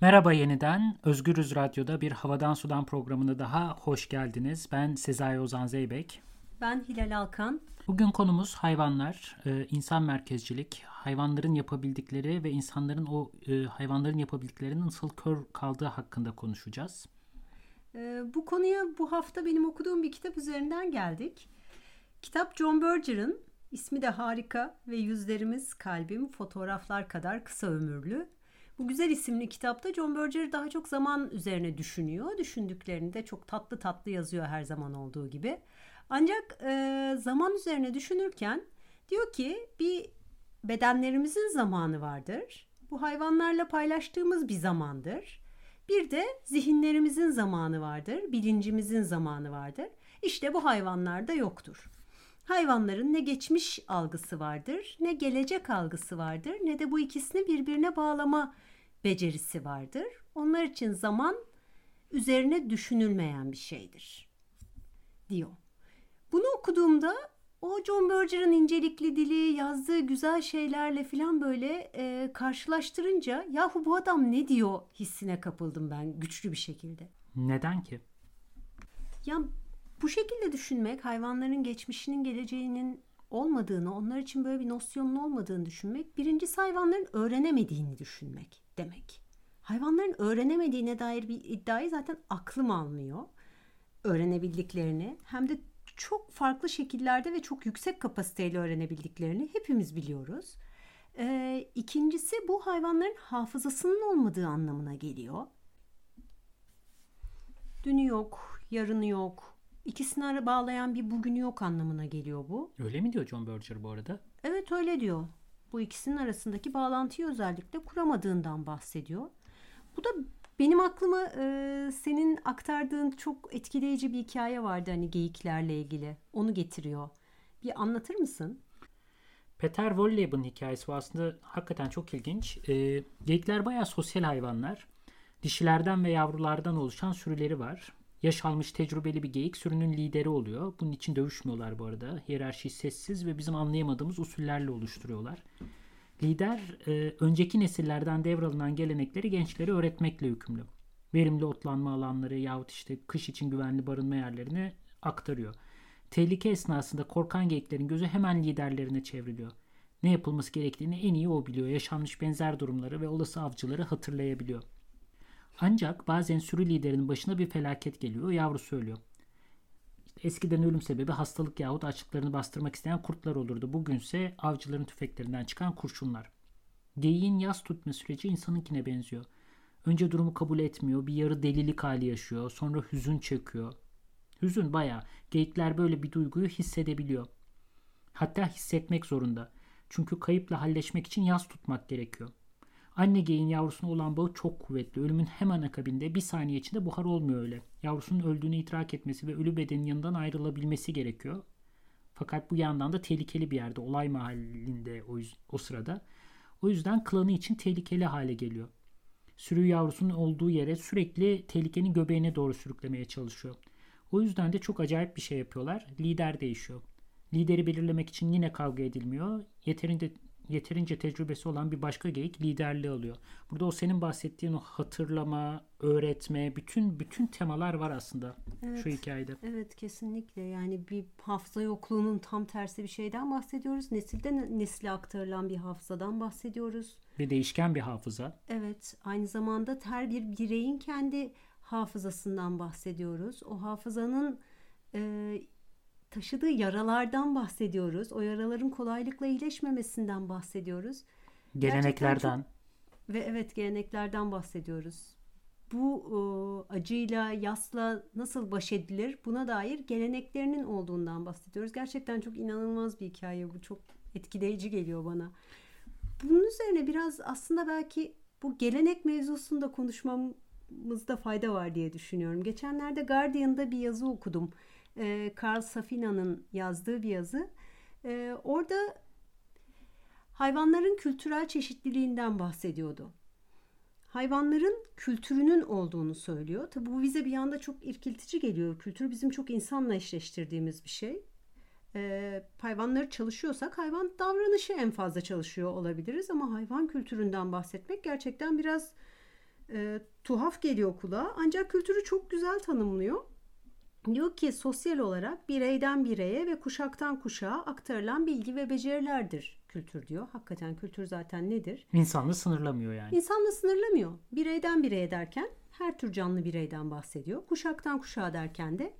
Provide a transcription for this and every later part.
Merhaba yeniden. Özgürüz Radyo'da bir Havadan Sudan programına daha hoş geldiniz. Ben Sezai Ozan Zeybek. Ben Hilal Alkan. Bugün konumuz hayvanlar, e, insan merkezcilik, hayvanların yapabildikleri ve insanların o e, hayvanların yapabildiklerinin nasıl kör kaldığı hakkında konuşacağız. E, bu konuya bu hafta benim okuduğum bir kitap üzerinden geldik. Kitap John Berger'ın, ismi de harika ve yüzlerimiz kalbim fotoğraflar kadar kısa ömürlü. Bu güzel isimli kitapta John Berger daha çok zaman üzerine düşünüyor. Düşündüklerini de çok tatlı tatlı yazıyor her zaman olduğu gibi. Ancak e, zaman üzerine düşünürken diyor ki bir bedenlerimizin zamanı vardır. Bu hayvanlarla paylaştığımız bir zamandır. Bir de zihinlerimizin zamanı vardır, bilincimizin zamanı vardır. İşte bu hayvanlarda yoktur. Hayvanların ne geçmiş algısı vardır, ne gelecek algısı vardır, ne de bu ikisini birbirine bağlama becerisi vardır. Onlar için zaman üzerine düşünülmeyen bir şeydir diyor. Bunu okuduğumda o John Berger'ın incelikli dili, yazdığı güzel şeylerle falan böyle e, karşılaştırınca yahu bu adam ne diyor hissine kapıldım ben güçlü bir şekilde. Neden ki? Ya bu şekilde düşünmek hayvanların geçmişinin geleceğinin olmadığını, onlar için böyle bir nosyonun olmadığını düşünmek, birincisi hayvanların öğrenemediğini düşünmek demek. Hayvanların öğrenemediğine dair bir iddiayı zaten aklım almıyor. Öğrenebildiklerini hem de çok farklı şekillerde ve çok yüksek kapasiteyle öğrenebildiklerini hepimiz biliyoruz. Ee, ikincisi bu hayvanların hafızasının olmadığı anlamına geliyor. Dünü yok, yarını yok, ikisini ara bağlayan bir bugünü yok anlamına geliyor bu. Öyle mi diyor John Berger bu arada? Evet öyle diyor. Bu ikisinin arasındaki bağlantıyı özellikle kuramadığından bahsediyor. Bu da benim aklıma e, senin aktardığın çok etkileyici bir hikaye vardı hani geyiklerle ilgili. Onu getiriyor. Bir anlatır mısın? Peter Wolleb'in hikayesi aslında hakikaten çok ilginç. E, geyikler bayağı sosyal hayvanlar. Dişilerden ve yavrulardan oluşan sürüleri var. Yaş almış tecrübeli bir geyik sürünün lideri oluyor. Bunun için dövüşmüyorlar bu arada. Hiyerarşi sessiz ve bizim anlayamadığımız usullerle oluşturuyorlar. Lider e, önceki nesillerden devralınan gelenekleri gençlere öğretmekle yükümlü. Verimli otlanma alanları yahut işte kış için güvenli barınma yerlerini aktarıyor. Tehlike esnasında korkan geyiklerin gözü hemen liderlerine çevriliyor. Ne yapılması gerektiğini en iyi o biliyor. Yaşanmış benzer durumları ve olası avcıları hatırlayabiliyor. Ancak bazen sürü liderinin başına bir felaket geliyor. Yavru söylüyor. İşte eskiden ölüm sebebi hastalık yahut açlıklarını bastırmak isteyen kurtlar olurdu. Bugünse avcıların tüfeklerinden çıkan kurşunlar. Geyiğin yaz tutma süreci insanınkine benziyor. Önce durumu kabul etmiyor, bir yarı delilik hali yaşıyor, sonra hüzün çekiyor. Hüzün baya, geyikler böyle bir duyguyu hissedebiliyor. Hatta hissetmek zorunda. Çünkü kayıpla halleşmek için yaz tutmak gerekiyor. Anne geyin yavrusuna olan bağı çok kuvvetli. Ölümün hemen akabinde bir saniye içinde buhar olmuyor öyle. Yavrusunun öldüğünü idrak etmesi ve ölü bedenin yanından ayrılabilmesi gerekiyor. Fakat bu yandan da tehlikeli bir yerde, olay mahallinde o, o sırada. O yüzden klanı için tehlikeli hale geliyor. Sürü yavrusunun olduğu yere sürekli tehlikenin göbeğine doğru sürüklemeye çalışıyor. O yüzden de çok acayip bir şey yapıyorlar. Lider değişiyor. Lideri belirlemek için yine kavga edilmiyor. Yeterince yeterince tecrübesi olan bir başka geyik liderliği alıyor. Burada o senin bahsettiğin o hatırlama, öğretme, bütün bütün temalar var aslında evet, şu hikayede. Evet kesinlikle yani bir hafıza yokluğunun tam tersi bir şeyden bahsediyoruz. Nesilden nesile aktarılan bir hafızadan bahsediyoruz. Ve değişken bir hafıza. Evet aynı zamanda her bir bireyin kendi hafızasından bahsediyoruz. O hafızanın e, taşıdığı yaralardan bahsediyoruz. O yaraların kolaylıkla iyileşmemesinden bahsediyoruz. Geleneklerden. Çok, ve evet geleneklerden bahsediyoruz. Bu e, acıyla, yasla nasıl baş edilir buna dair geleneklerinin olduğundan bahsediyoruz. Gerçekten çok inanılmaz bir hikaye bu. Çok etkileyici geliyor bana. Bunun üzerine biraz aslında belki bu gelenek mevzusunda konuşmamızda fayda var diye düşünüyorum. Geçenlerde Guardian'da bir yazı okudum e, Carl Safina'nın yazdığı bir yazı. E, orada hayvanların kültürel çeşitliliğinden bahsediyordu. Hayvanların kültürünün olduğunu söylüyor. Tabi bu bize bir yanda çok irkiltici geliyor. Kültür bizim çok insanla eşleştirdiğimiz bir şey. Ee, hayvanları çalışıyorsak hayvan davranışı en fazla çalışıyor olabiliriz ama hayvan kültüründen bahsetmek gerçekten biraz E, tuhaf geliyor kulağa ancak kültürü çok güzel tanımlıyor. Diyor ki sosyal olarak bireyden bireye ve kuşaktan kuşağa aktarılan bilgi ve becerilerdir kültür diyor. Hakikaten kültür zaten nedir? İnsanlığı sınırlamıyor yani. İnsanlığı sınırlamıyor. Bireyden bireye derken her tür canlı bireyden bahsediyor. Kuşaktan kuşağa derken de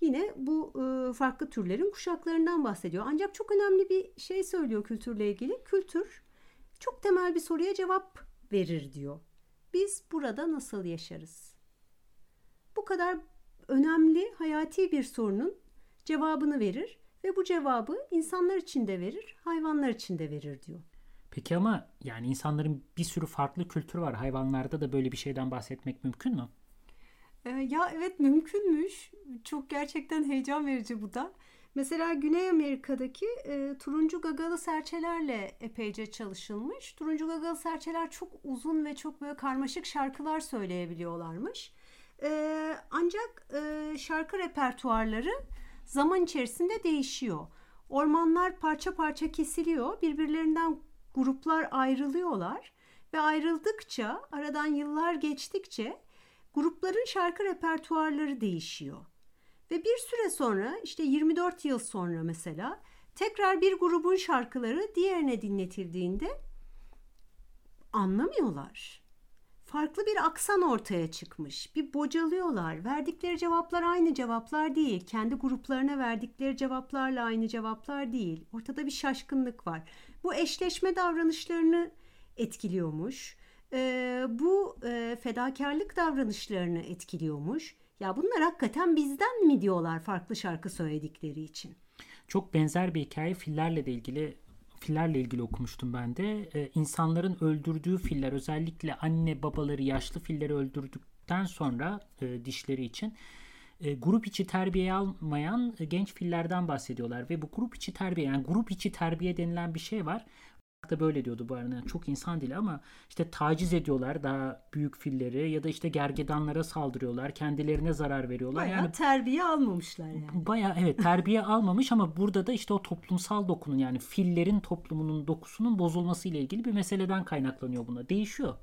yine bu e, farklı türlerin kuşaklarından bahsediyor. Ancak çok önemli bir şey söylüyor kültürle ilgili. Kültür çok temel bir soruya cevap verir diyor. Biz burada nasıl yaşarız? Bu kadar önemli hayati bir sorunun cevabını verir ve bu cevabı insanlar için de verir, hayvanlar için de verir diyor. Peki ama yani insanların bir sürü farklı kültürü var. Hayvanlarda da böyle bir şeyden bahsetmek mümkün mü? Ee, ya evet mümkünmüş. Çok gerçekten heyecan verici bu da. Mesela Güney Amerika'daki e, turuncu gagalı serçelerle epeyce çalışılmış. Turuncu gagalı serçeler çok uzun ve çok böyle karmaşık şarkılar söyleyebiliyorlarmış. E, ancak e, şarkı repertuarları zaman içerisinde değişiyor. Ormanlar parça parça kesiliyor. Birbirlerinden gruplar ayrılıyorlar ve ayrıldıkça aradan yıllar geçtikçe grupların şarkı repertuarları değişiyor. Ve bir süre sonra işte 24 yıl sonra mesela tekrar bir grubun şarkıları diğerine dinletildiğinde anlamıyorlar. Farklı bir aksan ortaya çıkmış. Bir bocalıyorlar. Verdikleri cevaplar aynı cevaplar değil. Kendi gruplarına verdikleri cevaplarla aynı cevaplar değil. Ortada bir şaşkınlık var. Bu eşleşme davranışlarını etkiliyormuş. Ee, bu e, fedakarlık davranışlarını etkiliyormuş. Ya bunlar hakikaten bizden mi diyorlar farklı şarkı söyledikleri için? Çok benzer bir hikaye fillerle de ilgili fillerle ilgili okumuştum ben de. Ee, insanların öldürdüğü filler özellikle anne babaları yaşlı filleri öldürdükten sonra e, dişleri için e, grup içi terbiye almayan e, genç fillerden bahsediyorlar ve bu grup içi terbiye yani grup içi terbiye denilen bir şey var da böyle diyordu bu arada. çok insan dili ama işte taciz ediyorlar daha büyük filleri ya da işte gergedanlara saldırıyorlar. Kendilerine zarar veriyorlar. Bayağı yani terbiye almamışlar yani. Bayağı evet terbiye almamış ama burada da işte o toplumsal dokunun yani fillerin toplumunun dokusunun bozulması ile ilgili bir meseleden kaynaklanıyor buna. Değişiyor.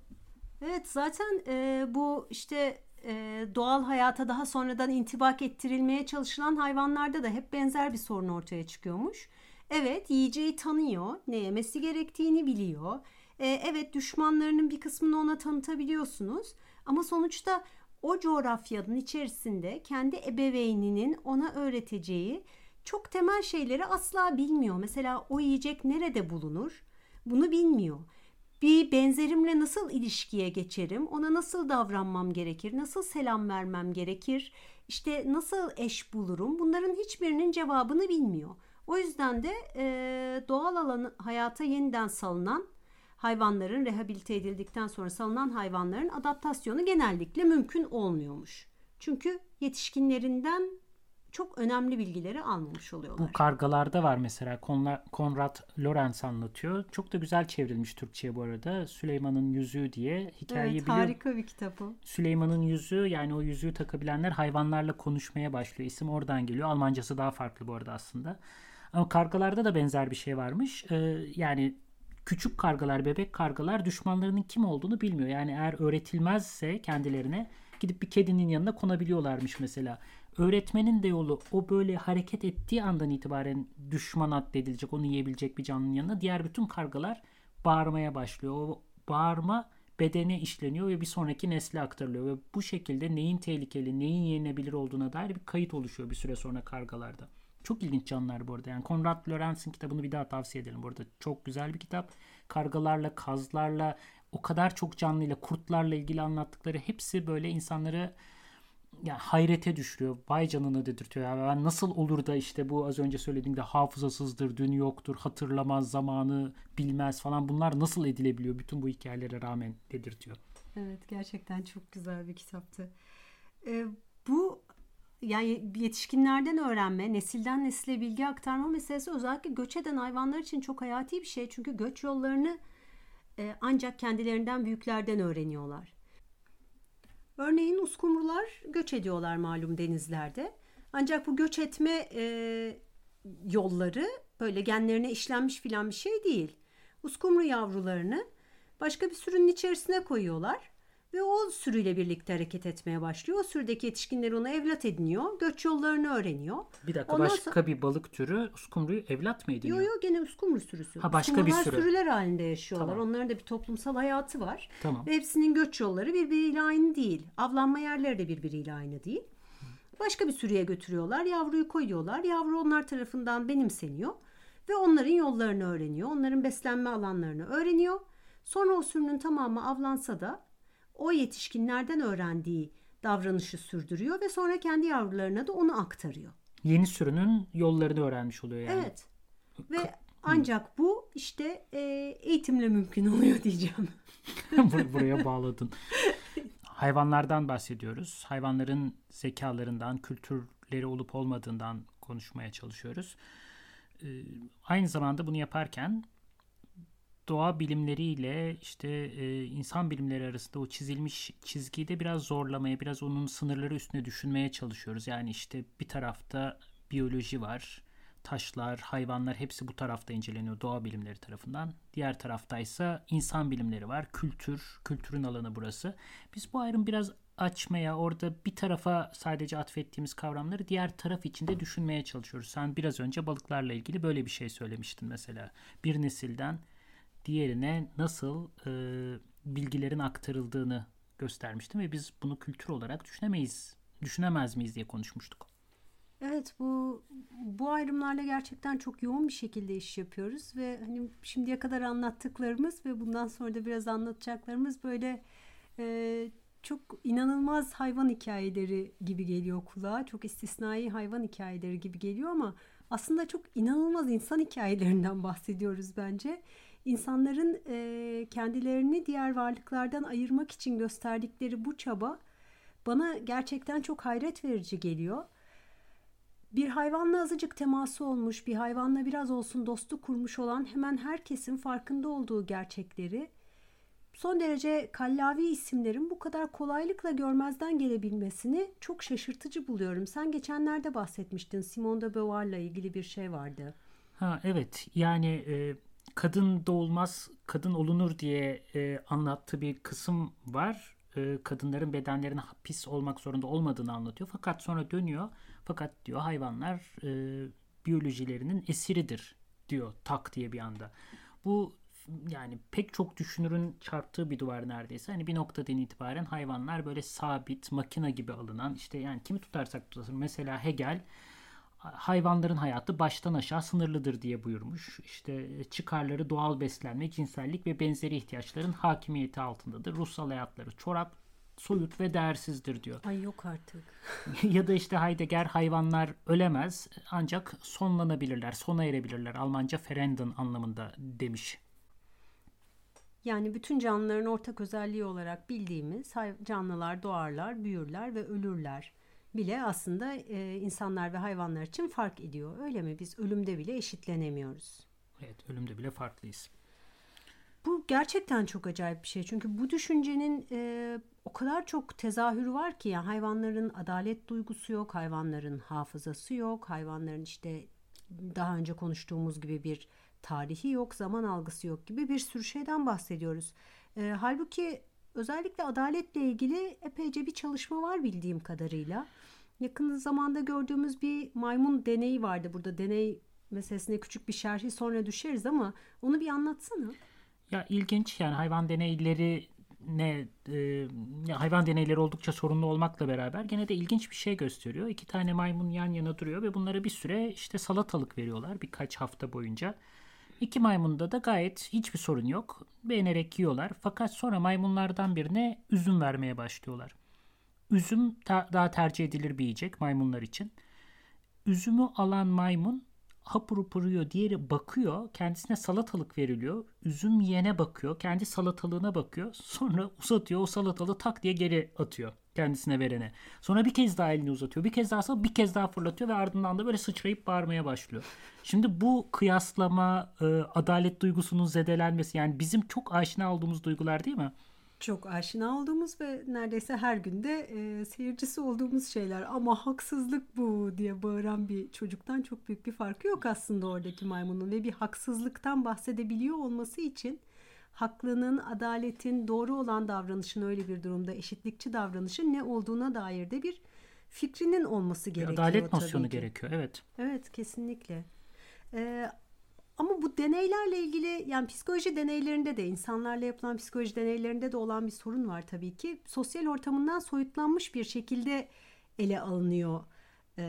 Evet zaten e, bu işte e, doğal hayata daha sonradan intibak ettirilmeye çalışılan hayvanlarda da hep benzer bir sorun ortaya çıkıyormuş. Evet yiyeceği tanıyor, ne yemesi gerektiğini biliyor. Ee, evet düşmanlarının bir kısmını ona tanıtabiliyorsunuz. Ama sonuçta o coğrafyanın içerisinde kendi ebeveyninin ona öğreteceği çok temel şeyleri asla bilmiyor. Mesela o yiyecek nerede bulunur? Bunu bilmiyor. Bir benzerimle nasıl ilişkiye geçerim? Ona nasıl davranmam gerekir? Nasıl selam vermem gerekir? İşte nasıl eş bulurum? Bunların hiçbirinin cevabını bilmiyor. O yüzden de e, doğal alanı hayata yeniden salınan hayvanların rehabilite edildikten sonra salınan hayvanların adaptasyonu genellikle mümkün olmuyormuş. Çünkü yetişkinlerinden çok önemli bilgileri almamış oluyorlar. Bu kargalarda var mesela Konrad Lorenz anlatıyor. Çok da güzel çevrilmiş Türkçe'ye bu arada. Süleyman'ın Yüzüğü diye hikayeyi evet, biliyor. Harika bir kitap o. Süleyman'ın Yüzüğü yani o yüzüğü takabilenler hayvanlarla konuşmaya başlıyor. İsim oradan geliyor. Almancası daha farklı bu arada aslında. Ama kargalarda da benzer bir şey varmış. Ee, yani küçük kargalar, bebek kargalar düşmanlarının kim olduğunu bilmiyor. Yani eğer öğretilmezse kendilerine gidip bir kedinin yanına konabiliyorlarmış mesela. Öğretmenin de yolu o böyle hareket ettiği andan itibaren düşman addedilecek, onu yiyebilecek bir canlının yanına diğer bütün kargalar bağırmaya başlıyor. O bağırma bedene işleniyor ve bir sonraki nesle aktarılıyor ve bu şekilde neyin tehlikeli, neyin yenebilir olduğuna dair bir kayıt oluşuyor bir süre sonra kargalarda. Çok ilginç canlılar bu arada. Yani Konrad Lorenz'in kitabını bir daha tavsiye edelim burada. Çok güzel bir kitap. Kargalarla, kazlarla, o kadar çok canlıyla, kurtlarla ilgili anlattıkları hepsi böyle insanları ya hayrete düşürüyor. Vay canına dedirtiyor. Yani ben nasıl olur da işte bu az önce söylediğimde hafızasızdır, dün yoktur, hatırlamaz, zamanı bilmez falan bunlar nasıl edilebiliyor bütün bu hikayelere rağmen dedirtiyor. Evet gerçekten çok güzel bir kitaptı. Ee, bu yani yetişkinlerden öğrenme, nesilden nesile bilgi aktarma meselesi özellikle göç eden hayvanlar için çok hayati bir şey. Çünkü göç yollarını e, ancak kendilerinden büyüklerden öğreniyorlar. Örneğin uskumrular göç ediyorlar malum denizlerde. Ancak bu göç etme e, yolları böyle genlerine işlenmiş filan bir şey değil. Uskumru yavrularını başka bir sürünün içerisine koyuyorlar ve o sürüyle birlikte hareket etmeye başlıyor. O sürüdeki yetişkinler onu evlat ediniyor. Göç yollarını öğreniyor. Bir dakika Ondan başka sonra- bir balık türü uskumruyu evlat mı ediniyor? Yo yo gene uskumru sürüsü. Ha, başka bir Uskumrular sürü. sürüler halinde yaşıyorlar. Tamam. Onların da bir toplumsal hayatı var. Tamam. Ve hepsinin göç yolları birbiriyle aynı değil. Avlanma yerleri de birbiriyle aynı değil. Başka bir sürüye götürüyorlar. Yavruyu koyuyorlar. Yavru onlar tarafından benimseniyor. Ve onların yollarını öğreniyor. Onların beslenme alanlarını öğreniyor. Sonra o sürünün tamamı avlansa da o yetişkinlerden öğrendiği davranışı sürdürüyor ve sonra kendi yavrularına da onu aktarıyor. Yeni sürünün yollarını öğrenmiş oluyor yani. Evet. Ve ancak bu işte e, eğitimle mümkün oluyor diyeceğim. Bur- Buraya bağladın. Hayvanlardan bahsediyoruz. Hayvanların zekalarından, kültürleri olup olmadığından konuşmaya çalışıyoruz. Ee, aynı zamanda bunu yaparken doğa bilimleriyle işte e, insan bilimleri arasında o çizilmiş çizgiyi de biraz zorlamaya, biraz onun sınırları üstüne düşünmeye çalışıyoruz. Yani işte bir tarafta biyoloji var, taşlar, hayvanlar hepsi bu tarafta inceleniyor doğa bilimleri tarafından. Diğer taraftaysa insan bilimleri var, kültür, kültürün alanı burası. Biz bu ayrım biraz açmaya, orada bir tarafa sadece atfettiğimiz kavramları diğer taraf içinde düşünmeye çalışıyoruz. Sen biraz önce balıklarla ilgili böyle bir şey söylemiştin mesela. Bir nesilden diğerine nasıl e, bilgilerin aktarıldığını göstermiştim ve biz bunu kültür olarak düşünemeyiz, düşünemez miyiz diye konuşmuştuk. Evet bu bu ayrımlarla gerçekten çok yoğun bir şekilde iş yapıyoruz ve hani şimdiye kadar anlattıklarımız ve bundan sonra da biraz anlatacaklarımız böyle e, çok inanılmaz hayvan hikayeleri gibi geliyor kulağa. Çok istisnai hayvan hikayeleri gibi geliyor ama aslında çok inanılmaz insan hikayelerinden bahsediyoruz bence. İnsanların e, kendilerini diğer varlıklardan ayırmak için gösterdikleri bu çaba bana gerçekten çok hayret verici geliyor bir hayvanla azıcık teması olmuş, bir hayvanla biraz olsun dostluk kurmuş olan hemen herkesin farkında olduğu gerçekleri son derece kallavi isimlerin bu kadar kolaylıkla görmezden gelebilmesini çok şaşırtıcı buluyorum. Sen geçenlerde bahsetmiştin. Simone de Beauvoir'la ilgili bir şey vardı. Ha evet yani e, kadın doğulmaz kadın olunur diye e, anlattığı bir kısım var. E, kadınların bedenlerine hapis olmak zorunda olmadığını anlatıyor. Fakat sonra dönüyor. Fakat diyor hayvanlar e, biyolojilerinin esiridir diyor tak diye bir anda. Bu yani pek çok düşünürün çarptığı bir duvar neredeyse. Hani bir noktadan itibaren hayvanlar böyle sabit, makina gibi alınan işte yani kimi tutarsak tutasın. Mesela Hegel hayvanların hayatı baştan aşağı sınırlıdır diye buyurmuş. İşte çıkarları doğal beslenme, cinsellik ve benzeri ihtiyaçların hakimiyeti altındadır. Ruhsal hayatları çorap, soyut ve değersizdir diyor. Ay yok artık. ya da işte Heidegger hayvanlar ölemez ancak sonlanabilirler, sona erebilirler. Almanca verenden anlamında demiş. Yani bütün canlıların ortak özelliği olarak bildiğimiz canlılar doğarlar, büyürler ve ölürler bile aslında e, insanlar ve hayvanlar için fark ediyor. Öyle mi? Biz ölümde bile eşitlenemiyoruz. Evet, ölümde bile farklıyız. Bu gerçekten çok acayip bir şey. Çünkü bu düşüncenin e, o kadar çok tezahürü var ki yani hayvanların adalet duygusu yok, hayvanların hafızası yok, hayvanların işte daha önce konuştuğumuz gibi bir tarihi yok, zaman algısı yok gibi bir sürü şeyden bahsediyoruz. E, halbuki özellikle adaletle ilgili epeyce bir çalışma var bildiğim kadarıyla. Yakın zamanda gördüğümüz bir maymun deneyi vardı. Burada deney meselesine küçük bir şerhi sonra düşeriz ama onu bir anlatsana. Ya ilginç yani hayvan deneyleri ne e, hayvan deneyleri oldukça sorunlu olmakla beraber gene de ilginç bir şey gösteriyor. İki tane maymun yan yana duruyor ve bunlara bir süre işte salatalık veriyorlar birkaç hafta boyunca. İki maymunda da gayet hiçbir sorun yok. Beğenerek yiyorlar. Fakat sonra maymunlardan birine üzüm vermeye başlıyorlar. Üzüm ta- daha tercih edilir bir yiyecek maymunlar için. Üzümü alan maymun hapur yiyor. Diğeri bakıyor. Kendisine salatalık veriliyor. Üzüm yiyene bakıyor. Kendi salatalığına bakıyor. Sonra uzatıyor. O salatalığı tak diye geri atıyor. Kendisine verene. Sonra bir kez daha elini uzatıyor. Bir kez daha sonra bir kez daha fırlatıyor ve ardından da böyle sıçrayıp bağırmaya başlıyor. Şimdi bu kıyaslama, e, adalet duygusunun zedelenmesi yani bizim çok aşina olduğumuz duygular değil mi? Çok aşina olduğumuz ve neredeyse her günde e, seyircisi olduğumuz şeyler ama haksızlık bu diye bağıran bir çocuktan çok büyük bir farkı yok aslında oradaki maymunun ve bir haksızlıktan bahsedebiliyor olması için haklının, adaletin, doğru olan davranışın öyle bir durumda eşitlikçi davranışın ne olduğuna dair de bir fikrinin olması gerekiyor. Adalet nosyonu gerekiyor evet. Evet kesinlikle. Ee, ama bu deneylerle ilgili yani psikoloji deneylerinde de insanlarla yapılan psikoloji deneylerinde de olan bir sorun var tabii ki. Sosyal ortamından soyutlanmış bir şekilde ele alınıyor e,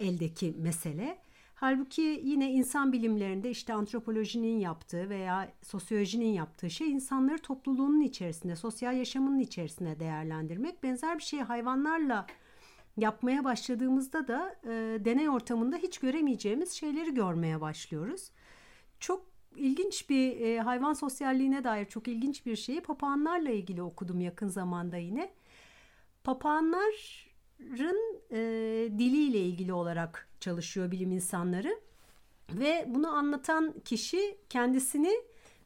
eldeki mesele. Halbuki yine insan bilimlerinde işte antropolojinin yaptığı veya sosyolojinin yaptığı şey insanları topluluğunun içerisinde, sosyal yaşamının içerisinde değerlendirmek. Benzer bir şeyi hayvanlarla yapmaya başladığımızda da e, deney ortamında hiç göremeyeceğimiz şeyleri görmeye başlıyoruz. Çok ilginç bir e, hayvan sosyalliğine dair çok ilginç bir şeyi papağanlarla ilgili okudum yakın zamanda yine. Papağanların e, diliyle ilgili olarak çalışıyor bilim insanları ve bunu anlatan kişi kendisini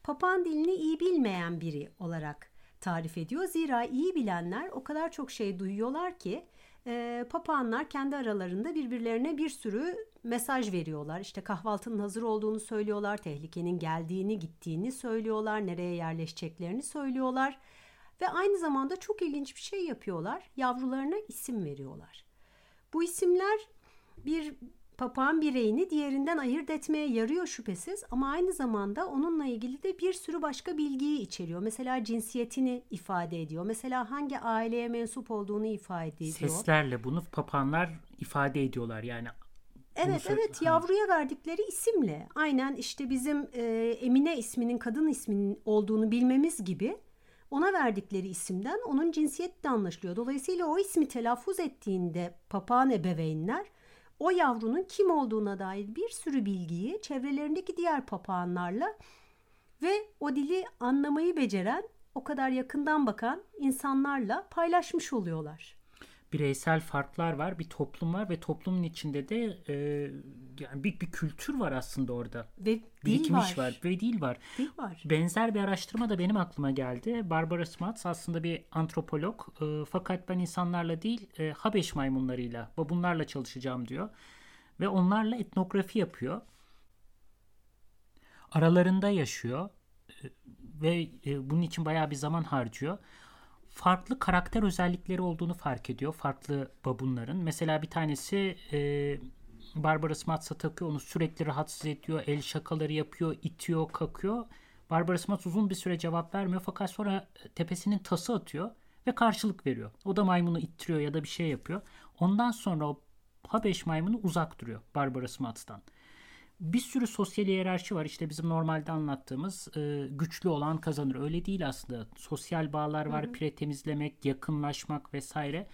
papağan dilini iyi bilmeyen biri olarak tarif ediyor. Zira iyi bilenler o kadar çok şey duyuyorlar ki e, papağanlar kendi aralarında birbirlerine bir sürü mesaj veriyorlar. İşte kahvaltının hazır olduğunu söylüyorlar, tehlikenin geldiğini, gittiğini söylüyorlar, nereye yerleşeceklerini söylüyorlar. Ve aynı zamanda çok ilginç bir şey yapıyorlar. Yavrularına isim veriyorlar. Bu isimler bir papağan bireyini diğerinden ayırt etmeye yarıyor şüphesiz ama aynı zamanda onunla ilgili de bir sürü başka bilgiyi içeriyor. Mesela cinsiyetini ifade ediyor. Mesela hangi aileye mensup olduğunu ifade ediyor. Seslerle bunu papağanlar ifade ediyorlar. Yani Evet evet yavruya verdikleri isimle aynen işte bizim e, Emine isminin kadın isminin olduğunu bilmemiz gibi ona verdikleri isimden onun cinsiyeti de anlaşılıyor. Dolayısıyla o ismi telaffuz ettiğinde papağan ebeveynler o yavrunun kim olduğuna dair bir sürü bilgiyi çevrelerindeki diğer papağanlarla ve o dili anlamayı beceren, o kadar yakından bakan insanlarla paylaşmış oluyorlar bireysel farklar var, bir toplum var ve toplumun içinde de e, yani bir, bir kültür var aslında orada. Ve Birikmiş var. var ve dil var. Dil var. Benzer bir araştırma da benim aklıma geldi. Barbara Smuts aslında bir antropolog e, fakat ben insanlarla değil e, Habeş maymunlarıyla, babunlarla çalışacağım diyor. Ve onlarla etnografi yapıyor. Aralarında yaşıyor e, ve e, bunun için bayağı bir zaman harcıyor farklı karakter özellikleri olduğunu fark ediyor farklı babunların. Mesela bir tanesi e, Barbara Smuts'a takıyor onu sürekli rahatsız ediyor. El şakaları yapıyor, itiyor, kakıyor. Barbara Smuts uzun bir süre cevap vermiyor fakat sonra tepesinin tası atıyor ve karşılık veriyor. O da maymunu ittiriyor ya da bir şey yapıyor. Ondan sonra o Habeş maymunu uzak duruyor Barbara Smuts'tan bir sürü sosyal hiyerarşi var. İşte bizim normalde anlattığımız e, güçlü olan kazanır. Öyle değil aslında. Sosyal bağlar var, Hı-hı. pire temizlemek, yakınlaşmak vesaire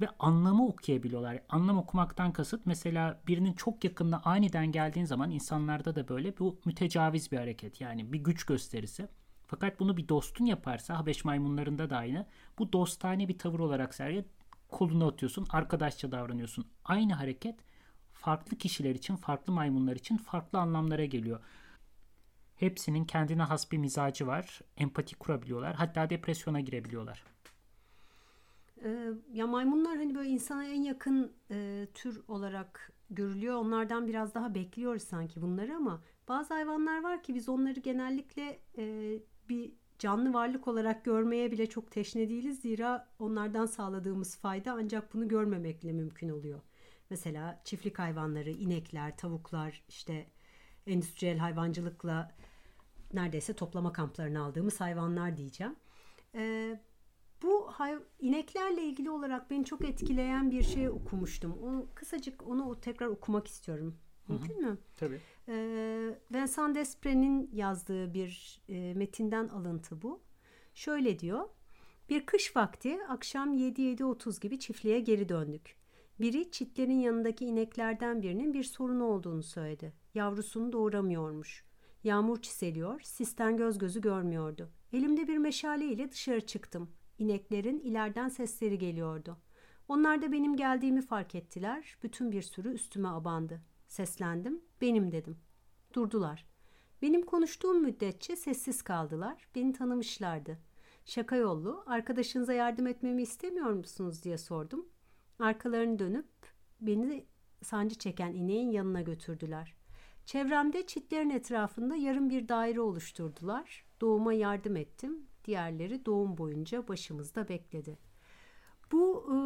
ve anlamı okuyabiliyorlar. Anlam okumaktan kasıt mesela birinin çok yakınına aniden geldiğin zaman insanlarda da böyle bu mütecaviz bir hareket. Yani bir güç gösterisi. Fakat bunu bir dostun yaparsa Habeş maymunlarında da aynı. Bu dostane bir tavır olarak sergiye kolunu atıyorsun, arkadaşça davranıyorsun. Aynı hareket farklı kişiler için, farklı maymunlar için farklı anlamlara geliyor. Hepsinin kendine has bir mizacı var. Empati kurabiliyorlar. Hatta depresyona girebiliyorlar. Ee, ya maymunlar hani böyle insana en yakın e, tür olarak görülüyor. Onlardan biraz daha bekliyoruz sanki bunları ama bazı hayvanlar var ki biz onları genellikle e, bir canlı varlık olarak görmeye bile çok teşne değiliz. Zira onlardan sağladığımız fayda ancak bunu görmemekle mümkün oluyor. Mesela çiftlik hayvanları, inekler, tavuklar, işte endüstriyel hayvancılıkla neredeyse toplama kamplarını aldığımız hayvanlar diyeceğim. Ee, bu hay- ineklerle ilgili olarak beni çok etkileyen bir şey okumuştum. Onu kısacık onu tekrar okumak istiyorum. Mümkün mü? Tabii. Ee, Vincent Desprez'in yazdığı bir e, metinden alıntı bu. Şöyle diyor. Bir kış vakti akşam 7-7.30 gibi çiftliğe geri döndük. Biri çitlerin yanındaki ineklerden birinin bir sorunu olduğunu söyledi. Yavrusunu doğuramıyormuş. Yağmur çiseliyor, sisten göz gözü görmüyordu. Elimde bir meşale ile dışarı çıktım. İneklerin ileriden sesleri geliyordu. Onlar da benim geldiğimi fark ettiler. Bütün bir sürü üstüme abandı. Seslendim, benim dedim. Durdular. Benim konuştuğum müddetçe sessiz kaldılar. Beni tanımışlardı. Şaka yollu, arkadaşınıza yardım etmemi istemiyor musunuz diye sordum. Arkalarını dönüp beni sancı çeken ineğin yanına götürdüler. Çevremde çitlerin etrafında yarım bir daire oluşturdular. Doğuma yardım ettim. Diğerleri doğum boyunca başımızda bekledi. Bu e,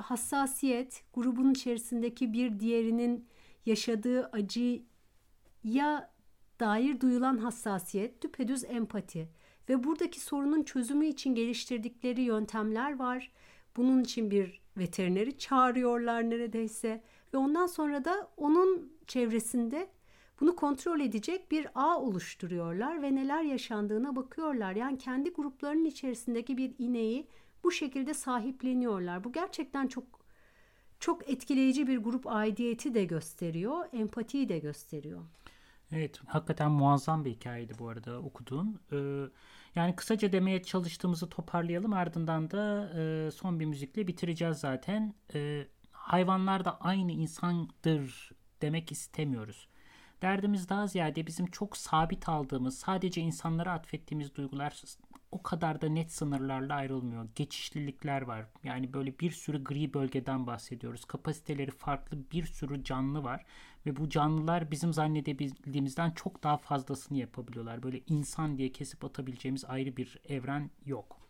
hassasiyet grubun içerisindeki bir diğerinin yaşadığı acıya dair duyulan hassasiyet düpedüz empati ve buradaki sorunun çözümü için geliştirdikleri yöntemler var. Bunun için bir veterineri çağırıyorlar neredeyse ve ondan sonra da onun çevresinde bunu kontrol edecek bir ağ oluşturuyorlar ve neler yaşandığına bakıyorlar. Yani kendi gruplarının içerisindeki bir ineği bu şekilde sahipleniyorlar. Bu gerçekten çok çok etkileyici bir grup aidiyeti de gösteriyor, empatiyi de gösteriyor. Evet, hakikaten muazzam bir hikayeydi bu arada okuduğun. Ee, yani kısaca demeye çalıştığımızı toparlayalım. Ardından da e, son bir müzikle bitireceğiz zaten. E, hayvanlar da aynı insandır demek istemiyoruz. Derdimiz daha ziyade bizim çok sabit aldığımız, sadece insanlara atfettiğimiz duygular o kadar da net sınırlarla ayrılmıyor. Geçişlilikler var. Yani böyle bir sürü gri bölgeden bahsediyoruz. Kapasiteleri farklı bir sürü canlı var ve bu canlılar bizim zannedebildiğimizden çok daha fazlasını yapabiliyorlar. Böyle insan diye kesip atabileceğimiz ayrı bir evren yok.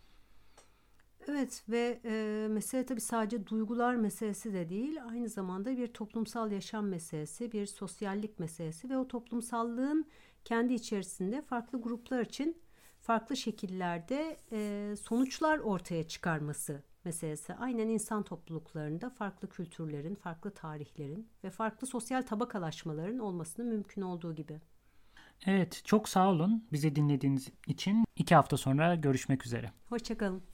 Evet ve e, mesele tabii sadece duygular meselesi de değil, aynı zamanda bir toplumsal yaşam meselesi, bir sosyallik meselesi ve o toplumsallığın kendi içerisinde farklı gruplar için farklı şekillerde e, sonuçlar ortaya çıkarması meselesi. Aynen insan topluluklarında farklı kültürlerin, farklı tarihlerin ve farklı sosyal tabakalaşmaların olmasının mümkün olduğu gibi. Evet, çok sağ olun bizi dinlediğiniz için. İki hafta sonra görüşmek üzere. Hoşçakalın.